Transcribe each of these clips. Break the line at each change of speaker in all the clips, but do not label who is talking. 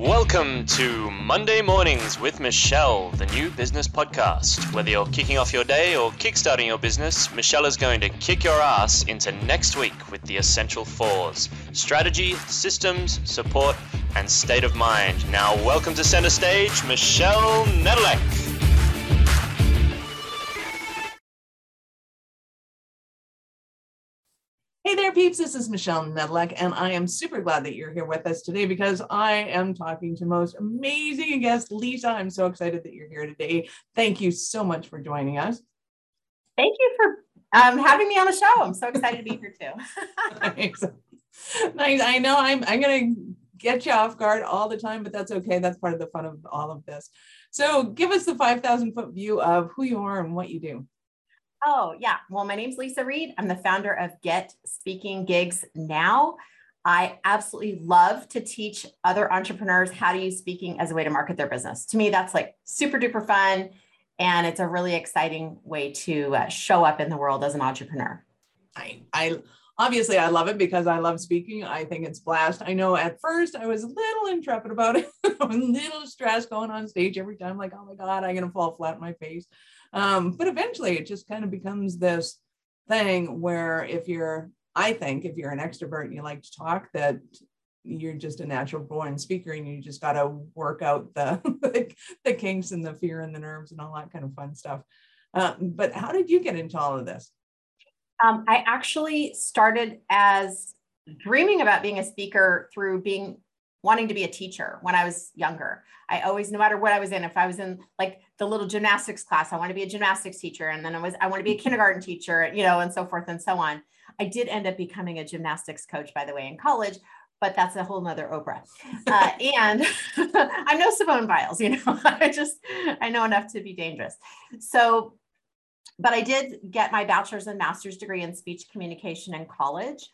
Welcome to Monday Mornings with Michelle, the new business podcast. Whether you're kicking off your day or kickstarting your business, Michelle is going to kick your ass into next week with the essential fours strategy, systems, support, and state of mind. Now, welcome to center stage, Michelle Nedelec.
There, peeps. This is Michelle Nedelec, and I am super glad that you're here with us today because I am talking to most amazing guest, Leisa. I'm so excited that you're here today. Thank you so much for joining us.
Thank you for um, having me on the show. I'm so excited to be here too.
nice. nice. I know I'm, I'm going to get you off guard all the time, but that's okay. That's part of the fun of all of this. So give us the 5,000 foot view of who you are and what you do.
Oh, yeah. Well, my name's Leisa Reid. I'm the founder of Get Speaking Gigs Now. I absolutely love to teach other entrepreneurs how to use speaking as a way to market their business. To me, that's like super duper fun. And it's a really exciting way to uh, show up in the world as an entrepreneur.
I, I obviously I love it because I love speaking. I think it's blast. I know at first I was a little intrepid about it. I was a little stressed going on stage every time, like, oh my God, I'm gonna fall flat on my face. Um, but eventually it just kind of becomes this thing where if you're, I think if you're an extrovert and you like to talk, that you're just a natural born speaker and you just got to work out the, the, the kinks and the fear and the nerves and all that kind of fun stuff. Uh, but how did you get into all of this?
Um, I actually started as dreaming about being a speaker through being wanting to be a teacher when I was younger. I always, no matter what I was in, if I was in like the little gymnastics class, I want to be a gymnastics teacher. And then I was, I want to be a kindergarten teacher, you know, and so forth and so on. I did end up becoming a gymnastics coach, by the way, in college, but that's a whole nother Oprah. Uh, and I'm no Simone Biles, you know, I just, I know enough to be dangerous. So, but I did get my bachelor's and master's degree in speech communication in college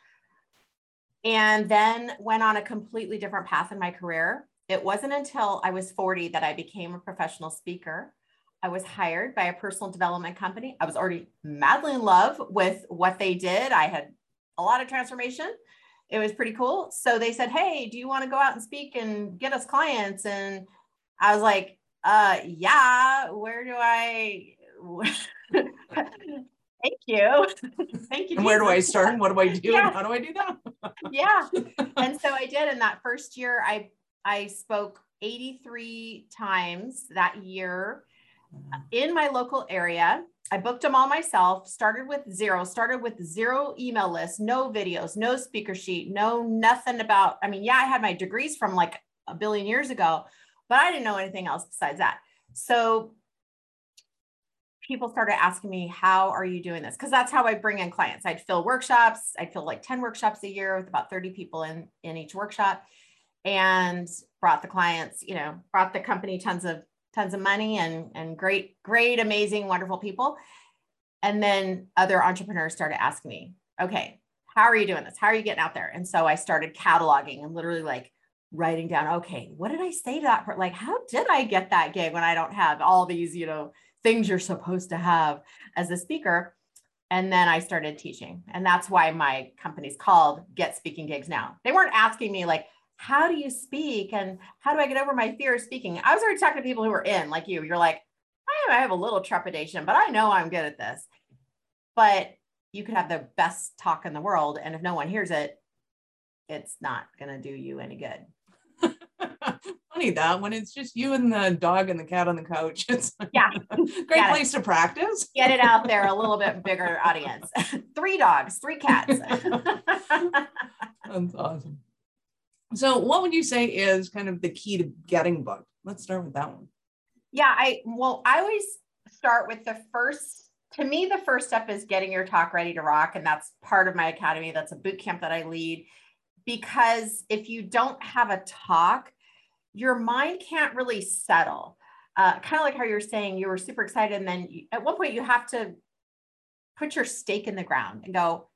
and then went on a completely different path in my career. It wasn't until I was 40 that I became a professional speaker. I was hired by a personal development company. I was already madly in love with what they did. I had a lot of transformation. It was pretty cool. So they said, Hey, do you want to go out and speak and get us clients? And I was like, uh, yeah, where do I Thank you. Thank you.
And where do I start? And What do I do? Yeah. how do I do that?
yeah. And so I did. In that first year, I I spoke 83 times that year in my local area. I booked them all myself, started with zero, started with zero email list, no videos, no speaker sheet, no nothing about. I mean, yeah, I had my degrees from like a billion years ago, but I didn't know anything else besides that. So people started asking me, How are you doing this? Because that's how I bring in clients. I'd fill workshops, I'd fill like 10 workshops a year with about 30 people in, in each workshop and brought the clients, you know, brought the company tons of tons of money and and great, great, amazing, wonderful people. And then other entrepreneurs started asking me, okay, how are you doing this? How are you getting out there? And so I started cataloging and literally like writing down, okay, what did I say to that? Like, how did I get that gig when I don't have all these, you know, things you're supposed to have as a speaker. And then I started teaching. And that's why my company's called Get Speaking Gigs Now. They weren't asking me, like, how do you speak and how do I get over my fear of speaking? I was already talking to people who were in, like you. You're like, I have a little trepidation, but I know I'm good at this. But you could have the best talk in the world. And if no one hears it, it's not going to do you any good
funny that when it's just you and the dog and the cat on the couch. It's
yeah,
great place to practice.
Get it out there, a little bit bigger audience. three dogs, three cats.
That's awesome. So, what would you say is kind of the key to getting booked? Let's start with that one.
Yeah, I well, I always start with the first. To me, the first step is getting your talk ready to rock, and that's part of my academy. That's a boot camp that I lead because if you don't have a talk, your mind can't really settle. Uh, kind of like how you're saying you were super excited, and then you, at one point you have to put your stake in the ground and go,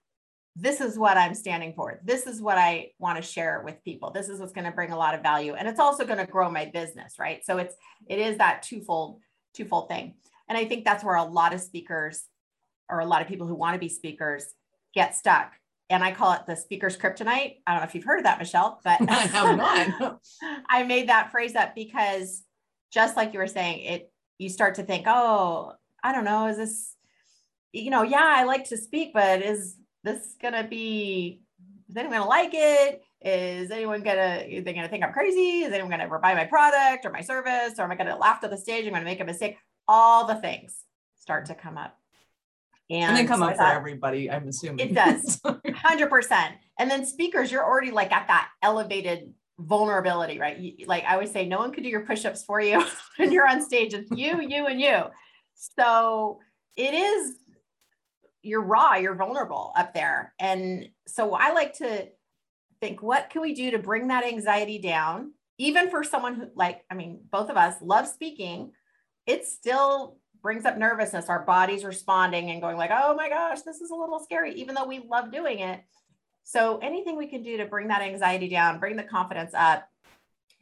this is what I'm standing for. This is what I want to share with people. This is what's going to bring a lot of value. And it's also going to grow my business, right? So it's it is that twofold, twofold thing. And I think that's where a lot of speakers or a lot of people who want to be speakers get stuck and I call it the speaker's kryptonite. I don't know if you've heard of that, Michelle, but
I have not.
I made that phrase up because just like you were saying, it you start to think, oh, I don't know, is this, you know, yeah, I like to speak, but is this is gonna be, is anyone gonna like it? Is anyone gonna, are they gonna think I'm crazy? Is anyone gonna ever buy my product or my service? Or am I gonna laugh to the stage? I'm gonna make a mistake. All the things start to come up.
And, they come
so
up for everybody, I'm assuming.
It does. 100%. And then speakers, you're already like at that elevated vulnerability, right? You, like I always say, no one could do your push ups for you when you're on stage. It's you, you, and you. So it is, you're raw, you're vulnerable up there. And so I like to think, what can we do to bring that anxiety down? Even for someone who, like, I mean, both of us love speaking, it still brings up nervousness. Our body's responding and going, like, oh my gosh, this is a little scary, even though we love doing it. So anything we can do to bring that anxiety down, bring the confidence up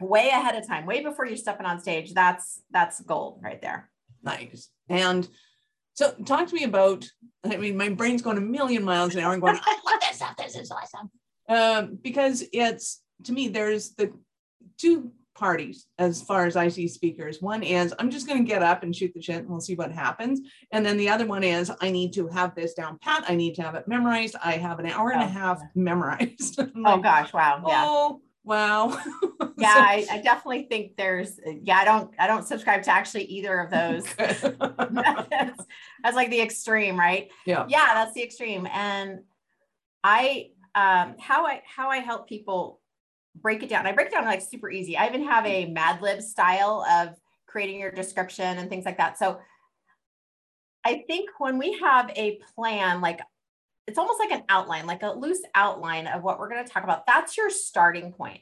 way ahead of time, way before you're stepping on stage, that's that's gold right there.
Nice. And so talk to me about, I mean, my brain's going a million miles an hour and going, I love this stuff. This is awesome. Um, because it's, to me, there's the two parties as far as I see speakers. One is I'm just going to get up and shoot the shit and we'll see what happens. And then the other one is I need to have this down pat. I need to have it memorized. I have an hour and a
Oh,
half
yeah.
memorized. I'm
Oh gosh, wow. Yeah.
Oh, wow.
Yeah, I, I definitely think there's yeah, I don't I don't subscribe to actually either of those. That's, that's like the extreme, right?
yeah.
yeah that's the extreme and i um how i how i help people break it down i break it down like super easy i even have a mad lib style of creating your description and things like that so i think when we have a plan like it's almost like an outline like a loose outline of what we're going to talk about that's your starting point.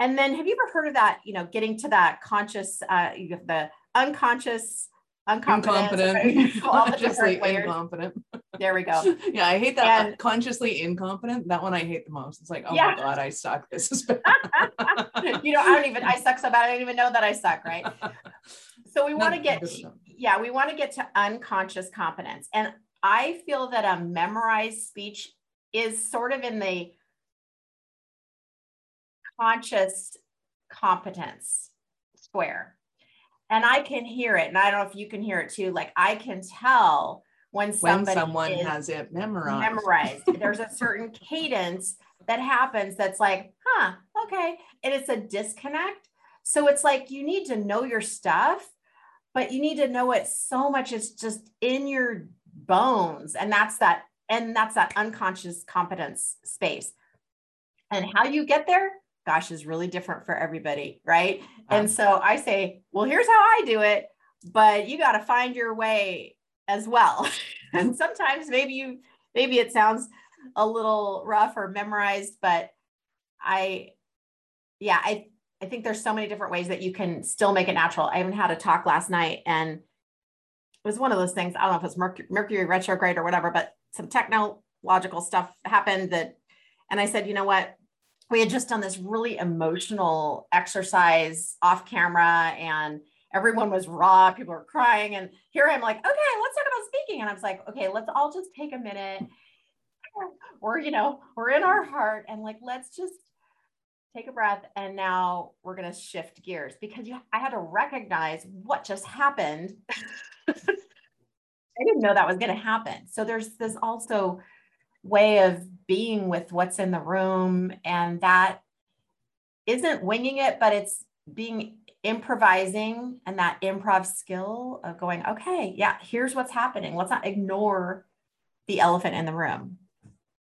and then have you ever heard of that you know getting to that conscious uh you have the unconscious
Incompetent,
the
consciously incompetent.
there we go
Yeah, I hate that
And-
consciously incompetent. That one I hate the most. It's like, oh
Yeah.
my god, I suck. This is bad.
you know, I don't even, I suck so bad, I don't even know that I suck, right? So we want to get,
good
to-
enough.
yeah, we want to get to unconscious competence. And I feel that a memorized speech is sort of in the conscious competence square. And I can hear it. And I don't know if you can hear it too. Like I can tell when
when
somebody
someone
is
has it memorized.
memorized. There's a certain cadence that happens that's like, huh, okay. And it's a disconnect. So it's like you need to know your stuff, but you need to know it so much it's just in your bones. And that's that, and that's that unconscious competence space. And how you get there, gosh, is really different for everybody, right? And so I say, well, here's how I do it, but you got to find your way as well. and sometimes maybe you maybe it sounds a little rough or memorized, but I yeah, I I think there's so many different ways that you can still make it natural. I even had a talk last night and it was one of those things. I don't know if it's Mercury, Mercury retrograde or whatever, but some technological stuff happened that, and I said, you know what? We had just done this really emotional exercise off camera and everyone was raw. People were crying. And here I'm like, okay, let's talk about speaking. And I was like, okay, let's all just take a minute. We're, you know, we're in our heart and like, let's just take a breath. And now we're going to shift gears because you, I had to recognize what just happened. I didn't know that was going to happen. So there's this also way of being with what's in the room and that isn't winging it, but it's being improvising and that improv skill of going, okay, yeah, here's what's happening. Let's not ignore the elephant in the room.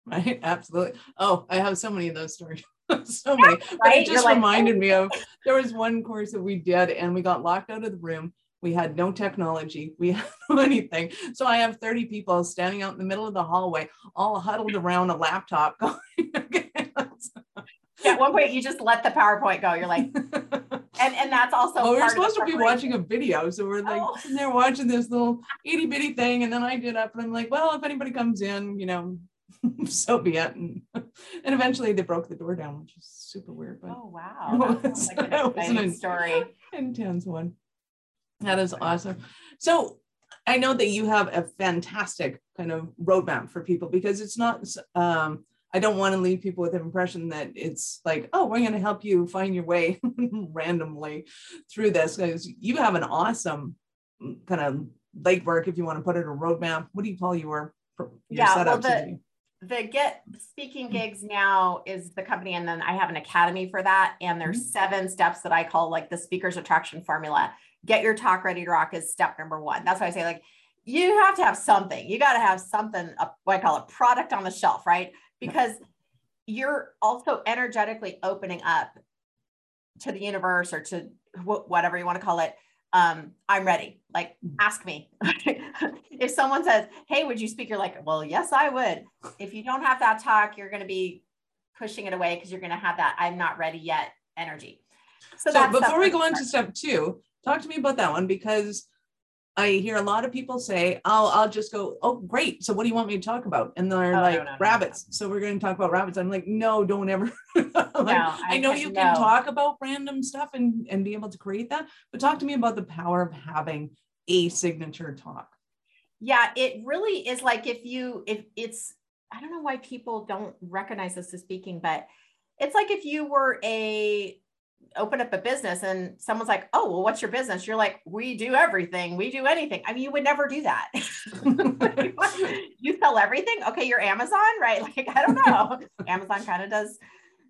Right. Absolutely. Oh, I have so many of those stories. so many. But
right?
it
You're
just
like,
reminded me of there was one course that we did and we got locked out of the room. We had no technology. We had no anything. So I have 30 people standing out in the middle of the hallway, all huddled around a laptop going, okay,
At one point, you just let the PowerPoint go. You're like, and and that's also.
Oh, we were
part of the
supposed to be watching a video. So we're like
Oh.
sitting there watching this little itty bitty thing. And then I get up and I'm like, well, if anybody comes in, you know, so be it. And, and eventually they broke the door down, which is super weird, but
Oh wow, that sounds like an
was
exciting
an-
story.
intense one. That is awesome. So I know that you have a fantastic kind of roadmap for people because it's not um, I don't want to leave people with the impression that it's like, oh, we're going to help you find your way randomly through this because you have an awesome mm, kind of legwork, if you want to put it, a roadmap. What do you call your, your
yeah, setup well, the, the get speaking gigs now is the company and then i have an academy for that and there's mm-hmm. seven steps that i call like the speakers attraction formula get your talk ready to rock is step number one that's why i say like you have to have something you got to have something what i call a product on the shelf right because you're also energetically opening up to the universe or to wh- whatever you want to call it um, I'm ready. Like, mm. ask me. if someone says, Hey, would you speak? You're like, Well, yes, I would. If you don't have that talk, you're going to be pushing it away because you're going to have that I'm not ready yet energy.
So, so before we go on to step two, talk to me about that one because I hear a lot of people say, "I'll I'll just go, oh great. So what do you want me to talk about?" And they're oh, like, no, no, "Rabbits." No, so we're going to talk about rabbits. I'm like, "No, don't ever." like, I, I, know you can talk about random stuff and and be able to create that, but talk to me about the power of having a signature talk.
Yeah, it really is like if you if it's I don't know why people don't recognize this as speaking, but it's like if you were a open up a business and someone's like, oh, well, what's your business? You're like, we do everything. We do anything. I mean, you would never do that. you sell everything. Okay. You're Amazon, right? Like, I don't know. Amazon kind of does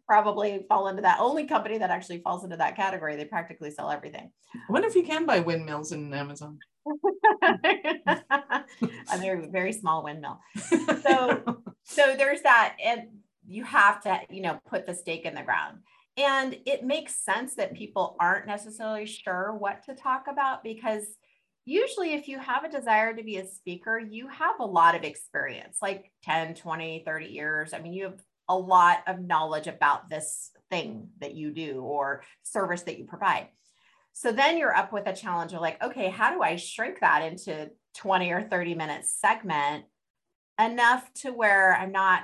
probably fall into that only company that actually falls into that category. They practically sell everything.
I wonder if you can buy windmills in Amazon.
a very, very small windmill. So, so there's that. And you have to, you know, put the stake in the ground. And it makes sense that people aren't necessarily sure what to talk about because usually if you have a desire to be a speaker, you have a lot of experience, like 10, 20, 30 years. I mean, you have a lot of knowledge about this thing that you do or service that you provide. So then you're up with a challenge of like, okay, how do I shrink that into 20 or 30 minute segment enough to where I'm not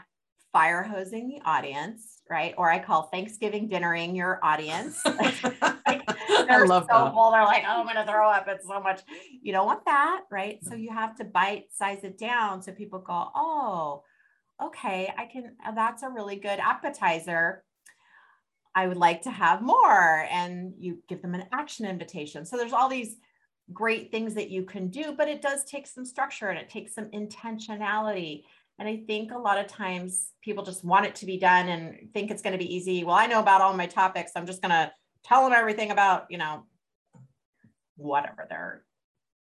fire hosing the audience, right? Or I call Thanksgiving dinnering your audience.
love
so
that.
full. They're like, oh, I'm going to throw up. It's so much. You don't want that, right? So you have to bite size it down so people go, oh, okay, I can. Uh, that's a really good appetizer. I would like to have more. And you give them an action invitation. So there's all these great things that you can do, but it does take some structure and it takes some intentionality and I think a lot of times people just want it to be done and think it's going to be easy. Well, I know about all my topics. I'm just going to tell them everything about, you know, whatever their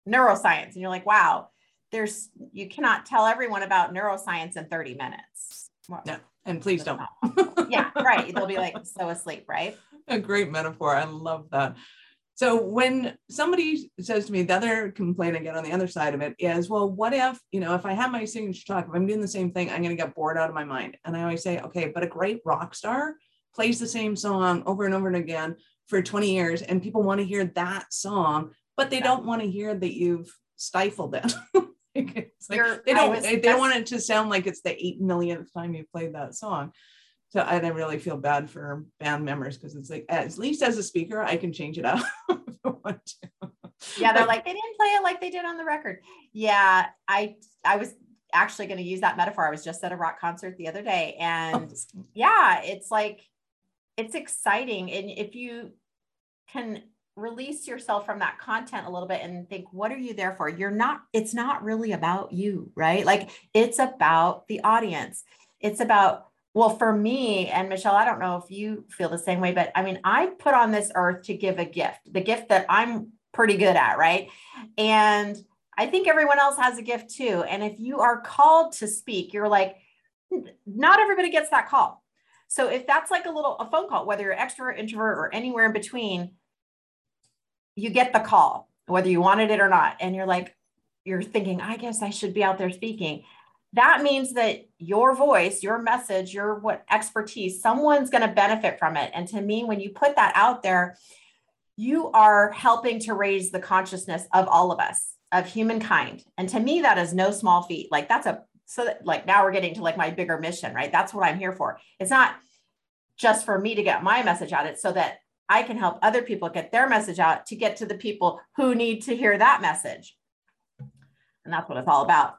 neuroscience. And you're like, wow, there's, you cannot tell everyone about neuroscience in 30 minutes.
Well, no, and please don't.
yeah, right. They'll be like so asleep, right?
A great metaphor. I love that. So when somebody says to me, the other complaint I get on the other side of it is, well, what if, you know, if I have my signature talk, if I'm doing the same thing, I'm going to get bored out of my mind. And I always say, okay, but a great rock star plays the same song over and over and again for 20 years, and people want to hear that song, but they don't want to hear that you've stifled it. like, they don't was, they don't want it to sound like it's the eight millionth time you played that song so I really feel bad for band members because it's like at least as a speaker I can change it up.
yeah, they're like they didn't play it like they did on the record. Yeah, I I was actually going to use that metaphor. I was just at a rock concert the other day, oh, and yeah, it's like it's exciting, and if you can release yourself from that content a little bit and think what are you there for you're not it's not really about you right like it's about the audience it's about well, for me and Michelle, I don't know if you feel the same way, but I mean, I put on this earth to give a gift, the gift that I'm pretty good at, right? And I think everyone else has a gift too. And if you are called to speak, you're like, not everybody gets that call. So if that's like a little a phone call, whether you're extrovert, introvert, or anywhere in between, you get the call, whether you wanted it or not. And you're like, you're thinking, I guess I should be out there speaking that means that your voice, your message, your what expertise, someone's going to benefit from it. And to me, when you put that out there, you are helping to raise the consciousness of all of us, of humankind. And to me, that is no small feat. Like that's a so that, like now we're getting to like my bigger mission, right? That's what I'm here for. It's not just for me to get my message out, it's so that I can help other people get their message out to get to the people who need to hear that message. And that's what it's all about.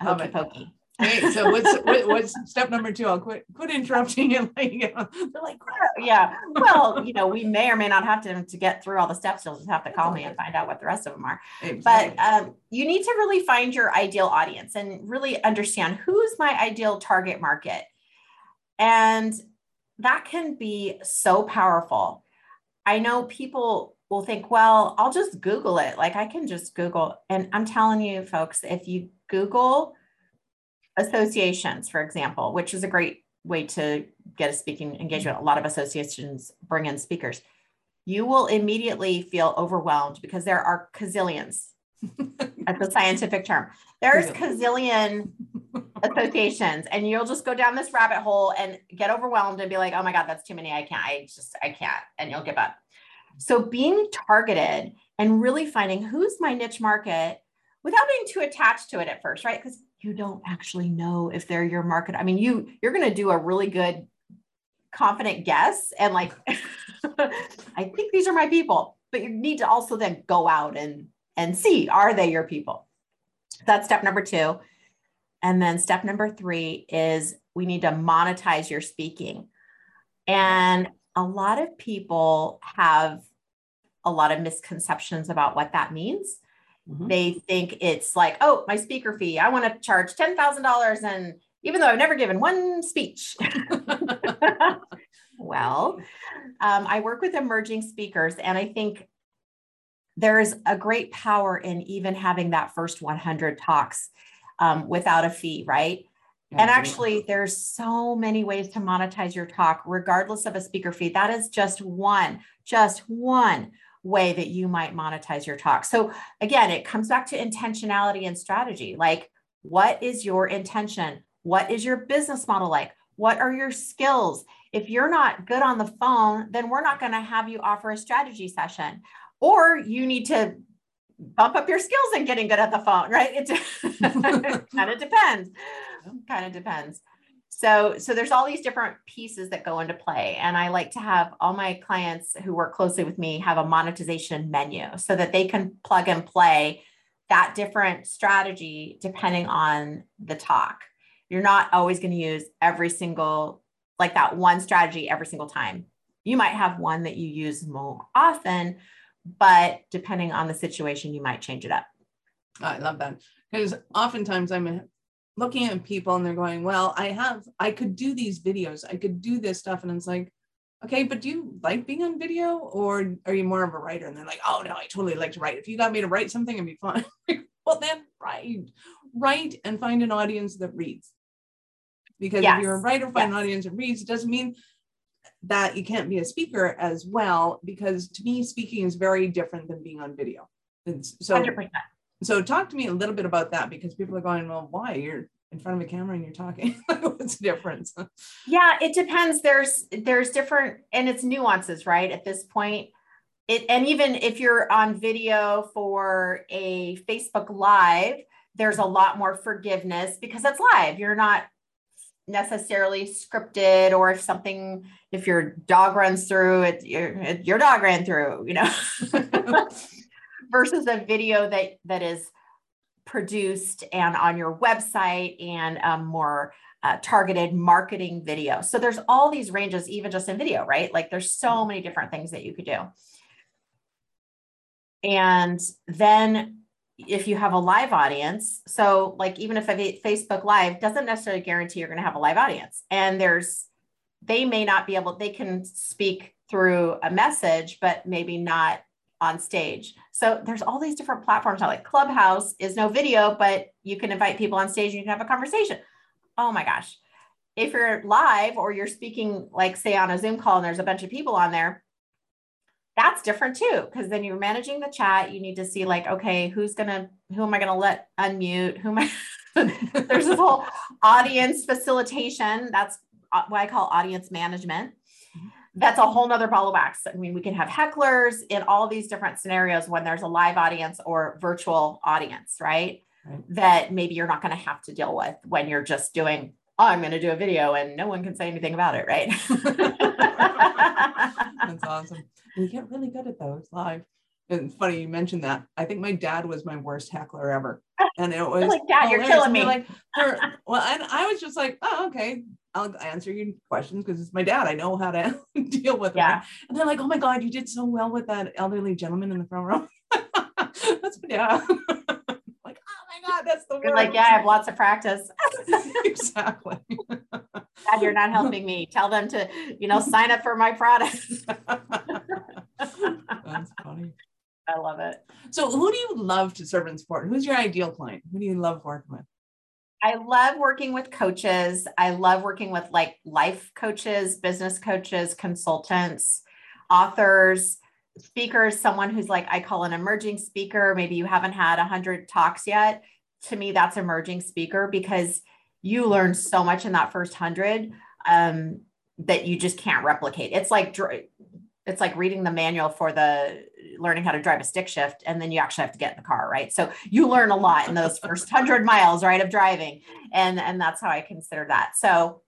Hokey pokey.
Okay, so what's what, what's step number two? I'll quit quit interrupting and letting you. They're like,
yeah. Well, you know, we may or may not have to to get through all the steps. You'll just have to call me and find out what the rest of them are. Exactly. But um, you need to really find your ideal audience and really understand who's my ideal target market, and that can be so powerful. I know people will think, well, I'll just Google it. Like I can just Google, and I'm telling you, folks, if you Google associations, for example, which is a great way to get a speaking engagement. A lot of associations bring in speakers. You will immediately feel overwhelmed because there are gazillions. That's a scientific term. There's gazillion associations, and you'll just go down this rabbit hole and get overwhelmed and be like, "Oh my god, that's too many. I can't. I just I can't," and you'll give up. So being targeted and really finding who's my niche market without being too attached to it at first, right? Because you don't actually know if they're your market. I mean, you you're going to do a really good confident guess and like I think these are my people, but you need to also then go out and and see are they your people. That's step number 2. And then step number 3 is we need to monetize your speaking. And a lot of people have a lot of misconceptions about what that means. Mm-hmm. They think it's like, oh, my speaker fee, I want to charge $10,000. And even though I've never given one speech. well, um, I work with emerging speakers, and I think there's a great power in even having that first 100 talks um, without a fee, right? And actually, there's so many ways to monetize your talk, regardless of a speaker fee. That is just one, just one way that you might monetize your talk. So again, it comes back to intentionality and strategy. Like, what is your intention? What is your business model like? What are your skills? If you're not good on the phone, then we're not going to have you offer a strategy session. Or you need to bump up your skills in getting good at the phone, right? It kind of depends. Kind of depends so so there's all these different pieces that go into play and i like to have all my clients who work closely with me have a monetization menu so that they can plug and play that different strategy depending on the talk you're not always going to use every single like that one strategy every single time you might have one that you use more often but depending on the situation you might change it up
i love that because oftentimes i'm uh, looking at people and they're going, well, I have, I could do these videos, I could do this stuff. And it's like, okay, but do you like being on video or are you more of a writer? And they're like, oh no, I totally like to write. If you got me to write something, it'd be fun. well, then write, write and find an audience that reads. Because yes. if you're a writer, find yes. an audience that reads, it doesn't mean that you can't be a speaker as well, because to me, speaking is very different than being on video. And so 100%. So talk to me a little bit about that because people are going, well, why? You're in front of a camera and you're talking. What's the difference?
Yeah, it depends. There's there's different and it's nuances, right? At this point. It and even if you're on video for a Facebook Live, there's a lot more forgiveness because it's live. You're not necessarily scripted or if something if your dog runs through it your, your dog ran through you know versus a video that that is produced and on your website and um, more uh, targeted marketing video. So there's all these ranges, even just in video, right? Like there's so mm-hmm. many different things that you could do. And then if you have a live audience, so like even if a Facebook Live doesn't necessarily guarantee you're going to have a live audience, and there's they may not be able, they can speak through a message, but maybe not on stage. So there's all these different platforms now. Like Clubhouse is no video, but you can invite people on stage and you can have a conversation. Oh my gosh. If you're live or you're speaking, like say on a Zoom call and there's a bunch of people on there, that's different too. Cause then you're managing the chat. You need to see like, okay, who's gonna, who am I gonna let unmute? Who am I? there's this whole audience facilitation. That's uh, what I call audience management that's a whole nother ball of wax. I mean, we can have hecklers in all these different scenarios when there's a live audience or virtual audience, right? right. That maybe you're not going to have to deal with when you're just doing, oh, I'm going to do a video and no one can say anything about it, right?
that's awesome. And you get really good at those live. And funny you mentioned that. I think my dad was my worst heckler ever. And it was
like, Dad, you're killing me.
Like, well, and I was just like, oh, okay. I'll answer your questions because it's my dad. I know how to deal with
Yeah.
it. And they're like, oh my God, you did so well with that elderly gentleman in the front row. that's my dad. Like, God, that's the
You're
word.
like, yeah, I have lots of practice.
exactly.
Dad, you're not helping me. Tell them to, you know, sign up for my products.
That's funny.
I love it.
So, who do you love to serve and support? Who's your ideal client? Who do you love working with?
I love working with coaches. I love working with like life coaches, business coaches, consultants, authors, speakers, someone who's like, I call an emerging speaker. Maybe you haven't had 100 talks yet. To me, that's emerging speaker because you learn so much in that first 100 um, that you just can't replicate. It's like, dr- it's like reading the manual for the learning how to drive a stick shift and then you actually have to get in the car right? So you learn a lot in those first 100 miles right of driving and and that's how i consider that. So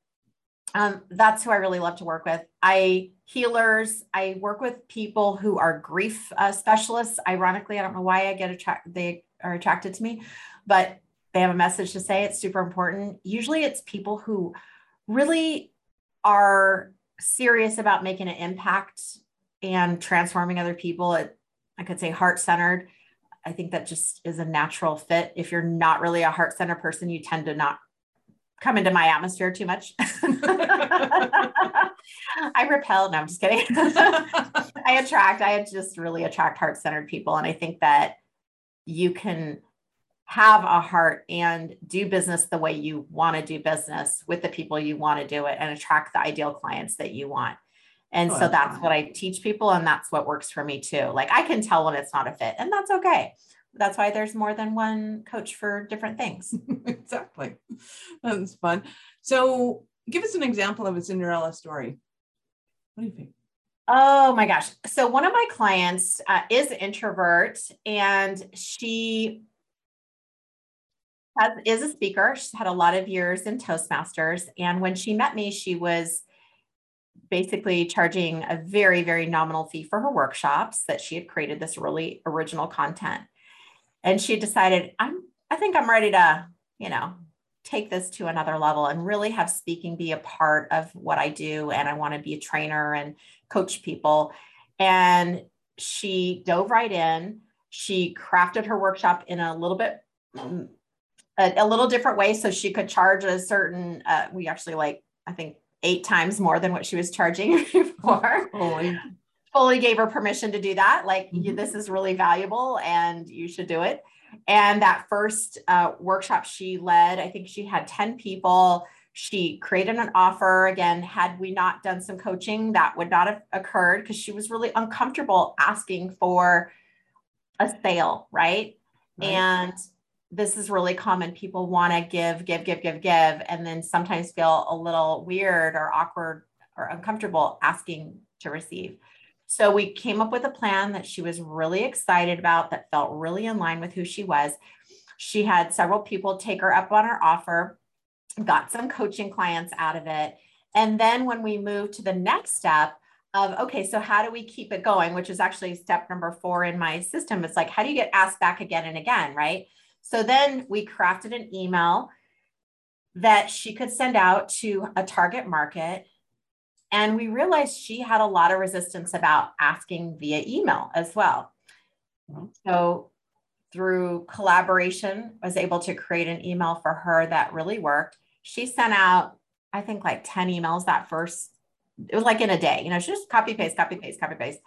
um, that's who i really love to work with. I healers i work with people who are grief uh, specialists. Ironically i don't know why i get attracted they are attracted to me but they have a message to say. It's super important. Usually it's people who really are serious about making an impact and transforming other people. It, i could say heart centered i think that just is a natural fit. If you're not really a heart centered person you tend to not come into my atmosphere too much. I repel. No i'm just kidding. I attract i just really attract heart centered people. And i think that you can have a heart and do business the way you want to do business with the people you want to do it and attract the ideal clients that you want and
Oh,
so
that's
what I teach people. And that's what works for me too. Like I can tell when it's not a fit, and that's okay. That's why there's more than one coach for different things.
exactly. That's fun. So, give us an example of a Cinderella story. What do you think?
Oh my gosh. So one of my clients uh, is an introvert and she has, is a speaker. She's had a lot of years in Toastmasters. And when she met me, she was basically charging a very, very nominal fee for her workshops that she had created this really original content. And she decided, I'm, I think I'm ready to, you know, take this to another level and really have speaking be a part of what I do. And I want to be a trainer and coach people. And she dove right in. She crafted her workshop in a little bit, a, a little different way so she could charge a certain, uh, we actually like, I think eight times more than what she was charging before.
Holy.
Fully gave her permission to do that. Like, you,
Mhm.
this is really valuable and you should do it. And that first uh, workshop she led, I think she had 10 people. She created an offer. Again, had we not done some coaching, that would not have occurred because she was really uncomfortable asking for a sale, right?
Right.
And this is really common. People want to give, give, give, give, give, and then sometimes feel a little weird or awkward or uncomfortable asking to receive. So we came up with a plan that she was really excited about that felt really in line with who she was. She had several people take her up on her offer, got some coaching clients out of it. And then when we moved to the next step of, okay, so how do we keep it going, which is actually step number four in my system, it's like, how do you get asked back again and again, right? So then we crafted an email that she could send out to a target market. And we realized she had a lot of resistance about asking via email as well.
Mm-hmm.
So through collaboration, I was able to create an email for her that really worked. She sent out, I think, like 10 emails that first, it was like in a day, you know, she just copy paste, copy paste, copy paste.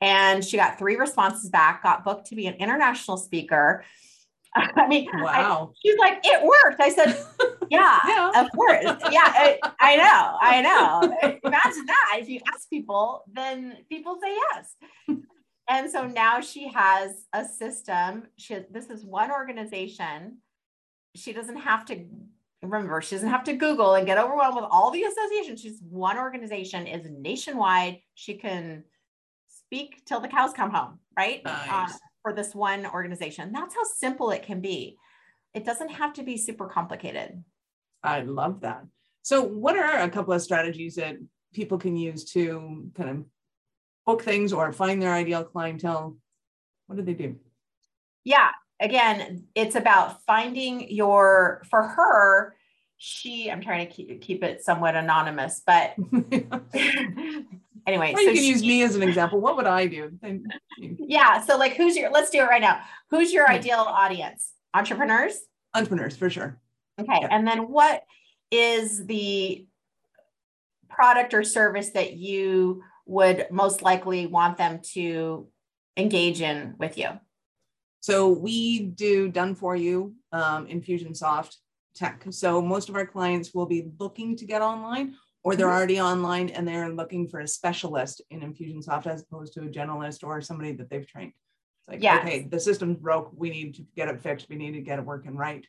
And she got three responses back, got booked to be an international speaker. I mean, I-
Wow.
she's like, it worked. I said, yeah,
Yeah.
of course. Yeah, I, I know. I know. Imagine that. If you ask people, then people say yes. And so now she has a system. She this is one organization. She doesn't have to remember, she doesn't have to Google and get overwhelmed with all the associations. She's one organization, is nationwide. She can speak till the cows come home, right?
Nice.
Uh, for this one organization. That's how simple it can be. It doesn't have to be super complicated.
I love that. So, what are a couple of strategies that people can use to kind of book things or find their ideal clientele? What do they do?
Yeah. again, it's about finding your, for her, she, I'm trying to keep, keep it somewhat anonymous, but anyway.
Or you can she, use me as an example. What would I do?
yeah. So like, who's your, let's do it right now. Who's your ideal audience? Entrepreneurs?
Entrepreneurs for sure.
Okay. Yeah. And then what is the product or service that you would most likely want them to engage in with you?
So we do done for you um, Infusionsoft tech. So most of our clients will be looking to get online or they're mm-hmm. already online and they're looking for a specialist in Infusionsoft as opposed to a generalist or somebody that they've trained. It's like, yes. okay, the system's broke. We need to get it fixed. We need to get it working right.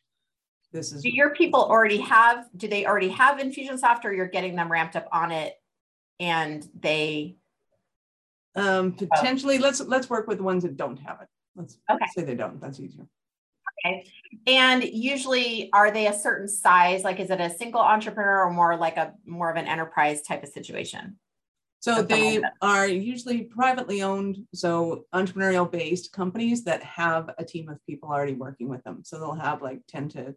This is
do your people already have, do they already have Infusionsoft or you're getting them ramped up on it and they
um potentially oh. let's let's work with the ones that don't have it. Let's okay. say they don't. That's easier.
Okay. And usually are they a certain size? Like is it a single entrepreneur or more like a more of an enterprise type of situation?
So they are usually privately owned, so entrepreneurial based companies that have a team of people already working with them. So they'll have like 10 to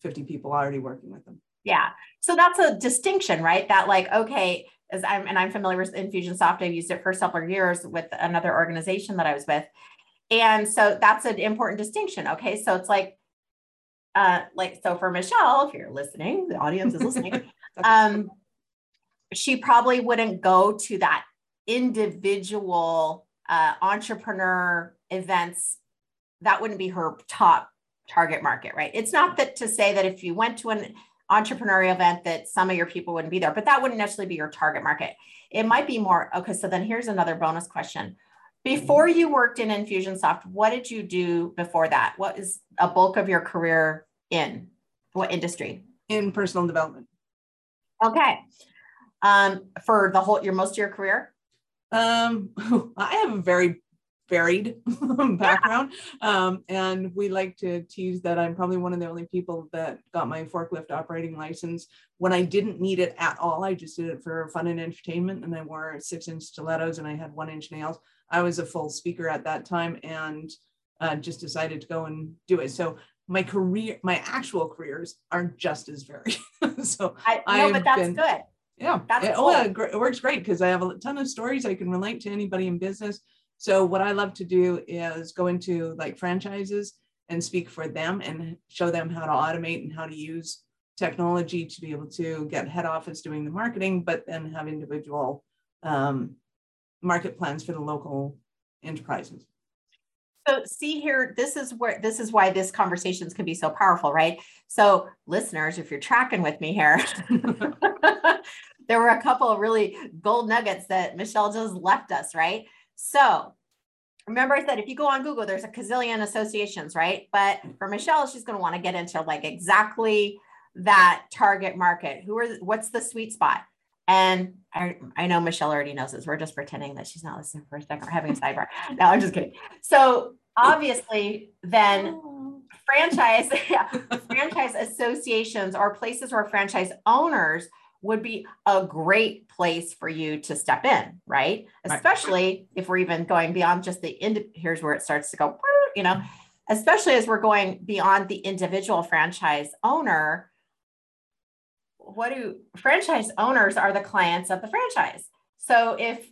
50 people already working with them.
Yeah. So that's a distinction, right? That like, okay, as I'm and I'm familiar with Infusionsoft. I've used it for several years with another organization that I was with. And so that's an important distinction. Okay. So it's like, uh, like, so for Michelle, if you're listening, the audience is listening, um, she probably wouldn't go to that individual uh, entrepreneur events. That wouldn't be her top target market, right? It's not that to say that if you went to an entrepreneurial event that some of your people wouldn't be there, but that wouldn't necessarily be your target market. It might be more, okay, so then here's another bonus question. Before you worked in Infusionsoft, what did you do before that? What is a bulk of your career in? What industry?
In personal development.
Okay. Um, for the whole your most of your career?
Um, I have a very varied background. Um, and we like to tease that I'm probably one of the only people that got my forklift operating license when I didn't need it at all. I just did it for fun and entertainment. And I wore six inch stilettos and I had one inch nails. I was a full speaker at that time and uh, just decided to go and do it. So my career, my actual careers are just as varied. so
I know, but that's been, good.
Yeah. That's it, cool. Oh, it, it works great because I have a ton of stories I can relate to anybody in business so what I love to do is go into like franchises and speak for them and show them how to automate and how to use technology to be able to get head office doing the marketing, but then have individual um, market plans for the local enterprises.
So see here, this is where this is why this conversations can be so powerful, right? So listeners, if you're tracking with me here, there were a couple of really gold nuggets that Michelle just left us, right? So remember I said, if you go on Google, there's a gazillion associations, right? But for Michelle, she's going to want to get into like exactly that target market. Who are, what's the sweet spot? And I, I know Michelle already knows this. We're just pretending that she's not listening for a second. We're having a sidebar. No, I'm just kidding. So obviously, then oh. franchise, yeah, franchise associations or places where franchise owners would be a great place for you to step in, right? Especially if we're even going beyond just the ind- here's where it starts to go, you know, especially as we're going beyond the individual franchise owner. What do franchise owners are the clients of the franchise? So if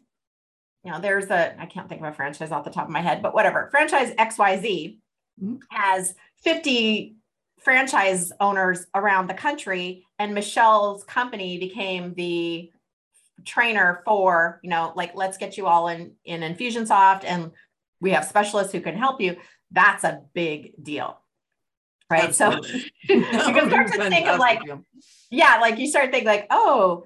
you know, there's a I can't think of a franchise off the top of my head, but whatever franchise XYZ mm-hmm. has 50 franchise owners around the country and michelle's company became the trainer for you know like let's get you all in in infusionsoft and we have specialists who can help you that's a big deal right Absolutely. so you can start to think of like yeah like you start thinking like oh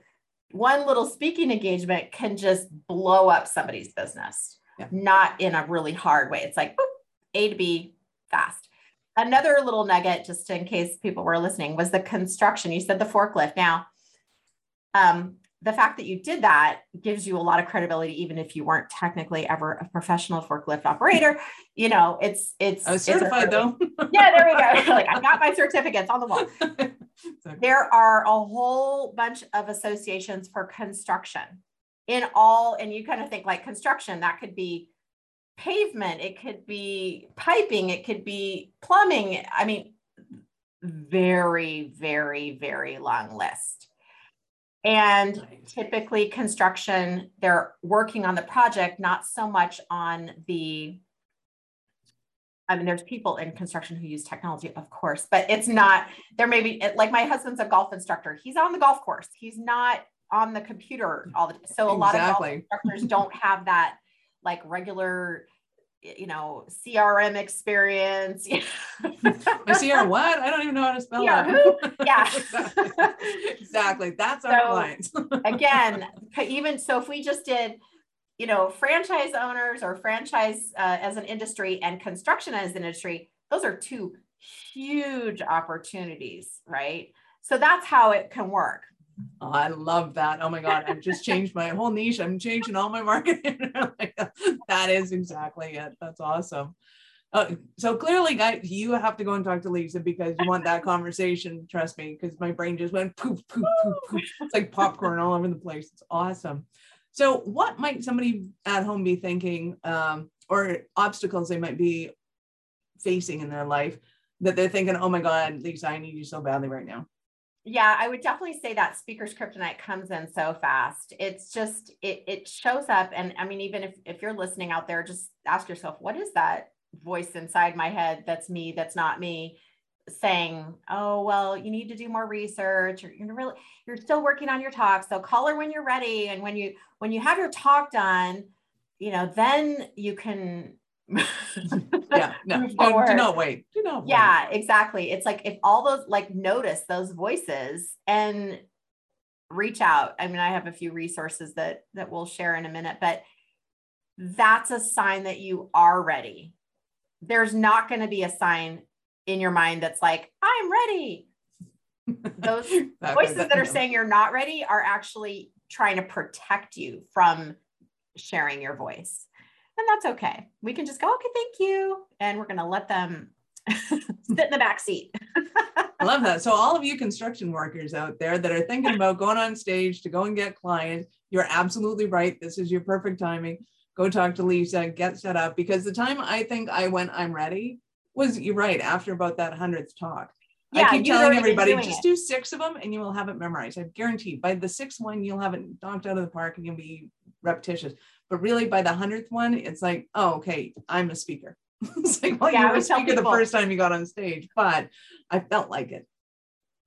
one little speaking engagement can just blow up somebody's business yeah. not in a really hard way it's like boop, a to b fast another little nugget, just in case people were listening, was the construction. You said the forklift. Now, um, the fact that you did that gives you a lot of credibility, even if you weren't technically ever a professional forklift operator. You know, it's it's.
I was certified though.
yeah, there we go. like I got my certificates on the wall. there are a whole bunch of associations for construction in all, and you kind of think like construction that could be pavement, it could be piping, it could be plumbing. I mean, very, very, very long list. And typically, construction, they're working on the project, not so much on the. I mean, there's people in construction who use technology, of course, but it's not, there may be, like my husband's a golf instructor. He's on the golf course. He's not on the computer all the time. So a lot of golf instructors don't have that like regular you know, CRM experience.
My CR what? I don't even know how to spell
that. Yeah.
exactly. That's our clients.
again, even so, if we just did, you know, franchise owners or franchise uh, as an industry and construction as an industry, those are two huge opportunities, right? So that's how it can work.
Oh, I love that. Oh my God. I've just changed my whole niche. I'm changing all my marketing. that is exactly it. That's awesome. Uh, so clearly, guys, you have to go and talk to Leisa because you want that conversation. Trust me, because my brain just went poof, poof, poof, poof. It's like popcorn all over the place. It's awesome. So, what might somebody at home be thinking, um, or obstacles they might be facing in their life that they're thinking, "Oh my God, Leisa, I need you so badly right now."
Yeah i would definitely say that speaker's kryptonite comes in so fast. It's just it, it shows up and i mean even if, if you're listening out there just ask yourself what is that voice inside my head that's me that's not me saying oh well you need to do more research or you're really you're still working on your talk so call her when you're ready and when you when you have your talk done you know then you can
yeah, no, do, oh, do not wait. Do not
wait. Yeah, exactly. It's like if all those like notice those voices and reach out. I mean, I have a few resources that that we'll share in a minute, but that's a sign that you are ready. There's not going to be a sign in your mind that's like, I'm ready. Those voices that are saying you're not ready are actually trying to protect you from sharing your voice and that's okay. We can just go, okay, thank you. And we're going to let them sit in the back seat.
I love that. So, all of you construction workers out there that are thinking about going on stage to go and get clients, you're absolutely right. This is your perfect timing. Go talk to Leisa, get set up because the time I think I went, I'm ready was you're right after about that hundredth talk. Yeah, I keep telling everybody just it. do six of them and you will have it memorized. I guarantee by the sixth one, you'll have it knocked out of the park and you'll be repetitious. But really, by the hundredth one, it's like, oh, okay, I'm a speaker. it's like, well, yeah, you were a speaker people, the first time you got on stage, but I felt like it.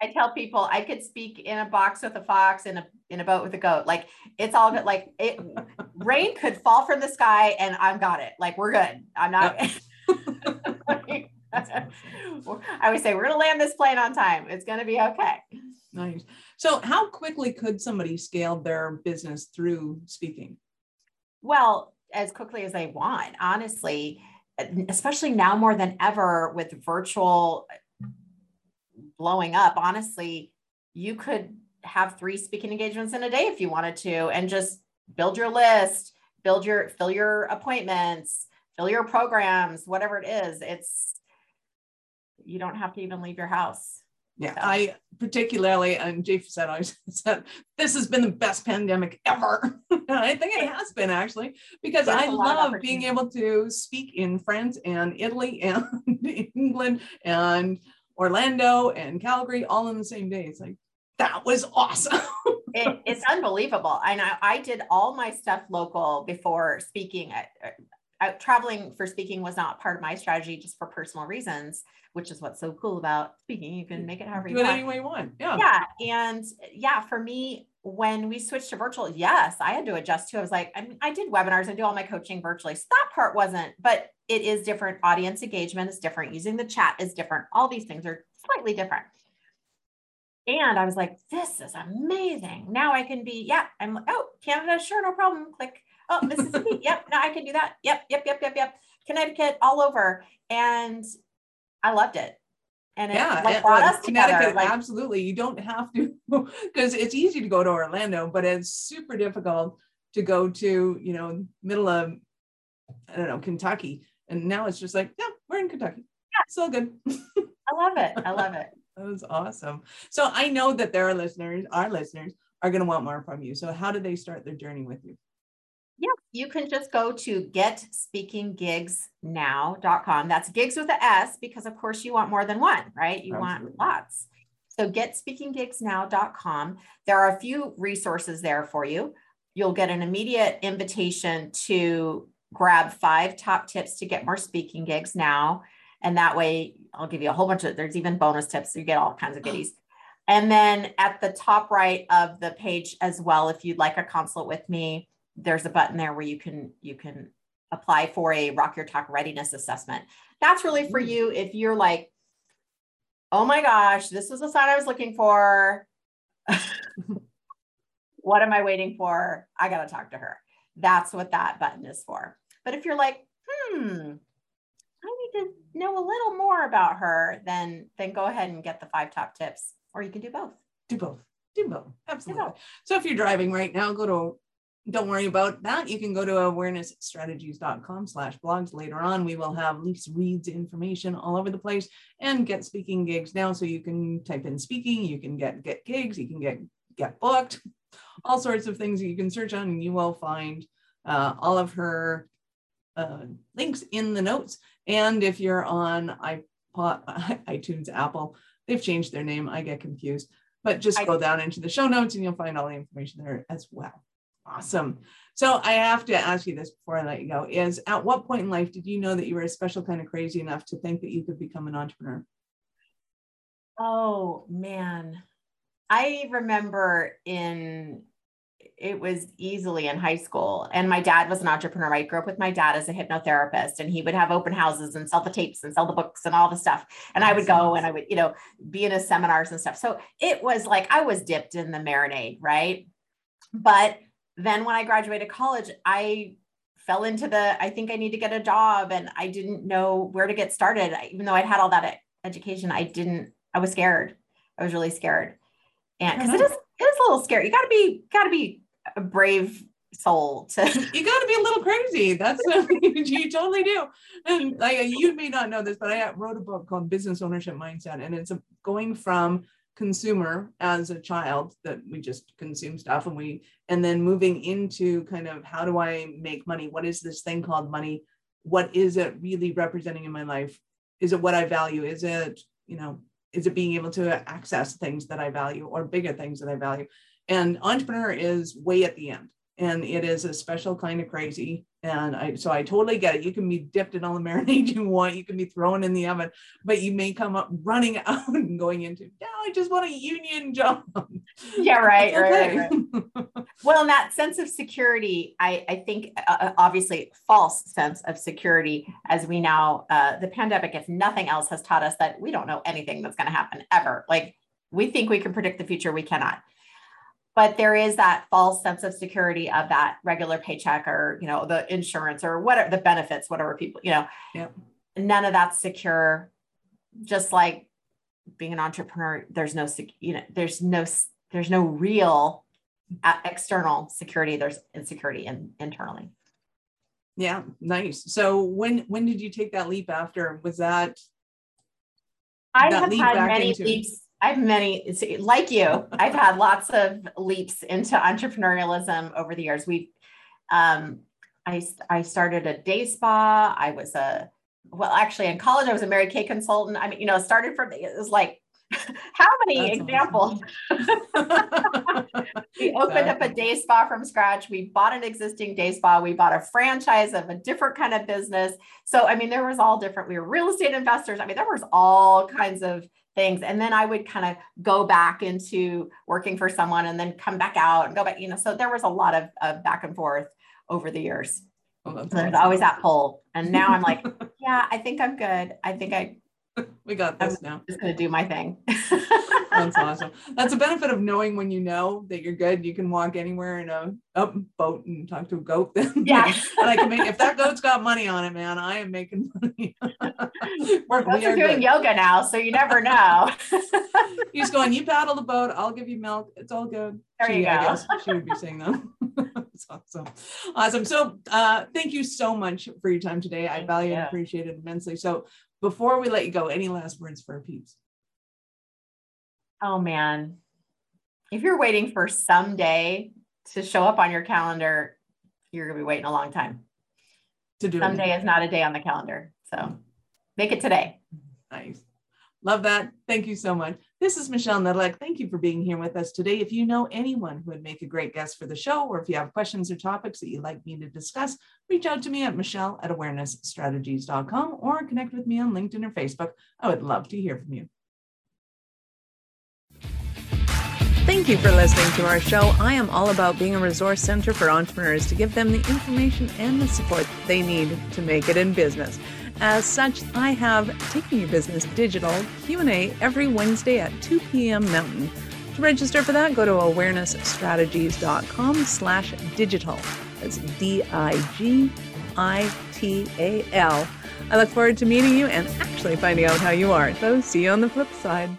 I tell people I could speak in a box with a fox in a in a boat with a goat. Like it's all good. Like it, rain could fall from the sky, and I've got it. Like we're good. I'm not. Yep. I would say we're going to land this plane on time. It's going to be okay.
Nice. So, how quickly could somebody scale their business through speaking?
Well, as quickly as they want, honestly, especially now more than ever with virtual blowing up. Honestly, you could have three speaking engagements in a day if you wanted to, and just build your list, build your fill your appointments, fill your programs, whatever it is. It's you don't have to even leave your house.
Yeah. I particularly, and Jeff said, I said, this has been the best pandemic ever. I think it has been actually, because I love being able to speak in France and Italy and England and Orlando and Calgary all in the same day. It's like, that was awesome.
it, it's unbelievable. And I, I did all my stuff local before speaking. I, I, traveling for speaking was not part of my strategy just for personal reasons which is what's so cool about speaking. You can make it however
you
want.
Do it any way you want. Yeah.
Yeah. And yeah, for me, when we switched to virtual, yes, I had to adjust too. I was like, I, mean, I did webinars, and do all my coaching virtually. So that part wasn't, but it is different. Audience engagement is different. Using the chat is different. All these things are slightly different. And I was like, this is amazing. Now I can be, yeah, I'm like, oh, Canada, sure, no problem. Click. Oh, Mississippi, yep, now I can do that. Yep, yep, yep, yep, yep. Connecticut, all over. And I loved it. And it yeah, like brought us
together. Like, absolutely. You don't have to because it's easy to go to Orlando, but it's super difficult to go to, you know, middle of I don't know, Kentucky. And now it's just like, yeah, we're in Kentucky. Yeah. It's all good.
I love it. I love it.
that was awesome. So I know that there are listeners, our listeners are going to want more from you. So how do they start their journey with you?
Yeah, you can just go to getspeakinggigsnow.com. That's gigs with a S because, of course, you want more than one, right? You Absolutely. want lots. So getspeakinggigsnow.com. There are a few resources there for you. You'll get an immediate invitation to grab five top tips to get more speaking gigs now. And that way, I'll give you a whole bunch of, there's even bonus tips. So you get all kinds of goodies. And then at the top right of the page as well, if you'd like a consult with me, there's a button there where you can you can apply for a Rock Your Talk readiness assessment. That's really for you if you're like, oh my gosh, this was the sign I was looking for. what am I waiting for? I got to talk to her. That's what that button is for. But if you're like, hmm, I need to know a little more about her, then then go ahead and get the five top tips, or you can do both.
Do both. Do both. Absolutely. Do both. So if you're driving right now, go to don't worry about that. You can go to awarenessstrategies.com slash blogs. Later on, we will have Leisa Reid's information all over the place and get speaking gigs now. So you can type in speaking, you can get get gigs, you can get get booked, all sorts of things that you can search on, and you will find uh, all of her uh, links in the notes. And if you're on iPod, iTunes, Apple, they've changed their name. I get confused, but just go down into the show notes and you'll find all the information there as well. Awesome. So I have to ask you this before I let you go is at what point in life did you know that you were a special kind of crazy enough to think that you could become an entrepreneur?
Oh man. I remember in it was easily in high school and my dad was an entrepreneur. I grew up with my dad as a hypnotherapist and he would have open houses and sell the tapes and sell the books and all the stuff. And I would go and I would, you know, be in his seminars and stuff. So it was like I was dipped in the marinade, right? But then when I graduated college, I fell into the I think I need to get a job and I didn't know where to get started. Even though I'd had all that education, I didn't, I was scared. I was really scared. And because it uh-huh. is, it is a little scary. You gotta be, gotta be a brave soul to
you got to be a little crazy that's you totally do and like you may not know this but i wrote a book called business ownership mindset and it's going from consumer as a child that we just consume stuff and we and then moving into kind of how do i make money? What is this thing called money? What is it really representing in my life? Is it what i value? Is it you know is it being able to access things that i value or bigger things that i value? And entrepreneur is way at the end and it is a special kind of crazy. And I, so I totally get it. You can be dipped in all the marinade you want. You can be thrown in the oven, but you may come up running out and going into, yeah, I just want a union job.
Yeah, right, okay. right, right, well, in that sense of security, I, I think uh, uh, obviously false sense of security, as we now, uh, the pandemic, if nothing else, has taught us that we don't know anything that's going to happen ever. Like we think we can predict the future, we cannot but there is that false sense of security of that regular paycheck or you know the insurance or whatever the benefits whatever people you know.
Yeah.
none of that's secure. Just like being an entrepreneur there's no you know there's no there's no real uh, external security. There's insecurity in, internally.
Yeah nice. So when when did you take that leap after? Was that
I have had many into- leaps I have many, like you, I've had lots of leaps into entrepreneurialism over the years. We, um, I, I started a day spa. I was a, well, actually in college, I was a Mary Kay consultant. I mean, you know, started from, it was like, how many That's examples? Awesome. we opened up a day spa from scratch. We bought an existing day spa. We bought a franchise of a different kind of business. So, I mean, there was all different. We were real estate investors. I mean, there was all kinds of things. And then I would kind of go back into working for someone and then come back out and go back, you know. So there was a lot of, of back and forth over the years. Oh, so there's awesome. always that pull. And now I'm like, yeah, I think I'm good. I think I
we got this
I'm
now.
Just gonna do my thing.
That's awesome. That's a benefit of knowing when you know that you're good. You can walk anywhere in a, boat and talk to a goat. Then
yeah,
and I can make if that goat's got money on it, man. I am making money.
We're, we are doing good. yoga now, so you never know.
He's going. You paddle the boat. I'll give you milk. It's all good.
There she, you go. I guess
she would be saying that. That's awesome. Awesome. So, uh, thank you so much for your time today. I value and appreciate it immensely. So, before we let you go, any last words for our peeps?
Oh man. If you're waiting for someday to show up on your calendar, you're gonna be waiting a long time.
To do
Someday is not a day on the calendar. So make it today.
Nice. Love that. Thank you so much. This is Michelle Nedlek. Thank you for being here with us today. If you know anyone who would make a great guest for the show, or if you have questions or topics that you'd like me to discuss, reach out to me at Michelle at awarenessstrategies.com or connect with me on LinkedIn or Facebook. I would love to hear from you. Thank you for listening to our show. I am all about being a resource center for entrepreneurs to give them the information and the support they need to make it in business. As such, I have Taking Your Business Digital Q&A every Wednesday at 2 p.m. Mountain. To register for that, go to awarenessstrategies.com slash digital. That's D-I-G-I-T-A-L. I look forward to meeting you and actually finding out how you are. So see you on the flip side.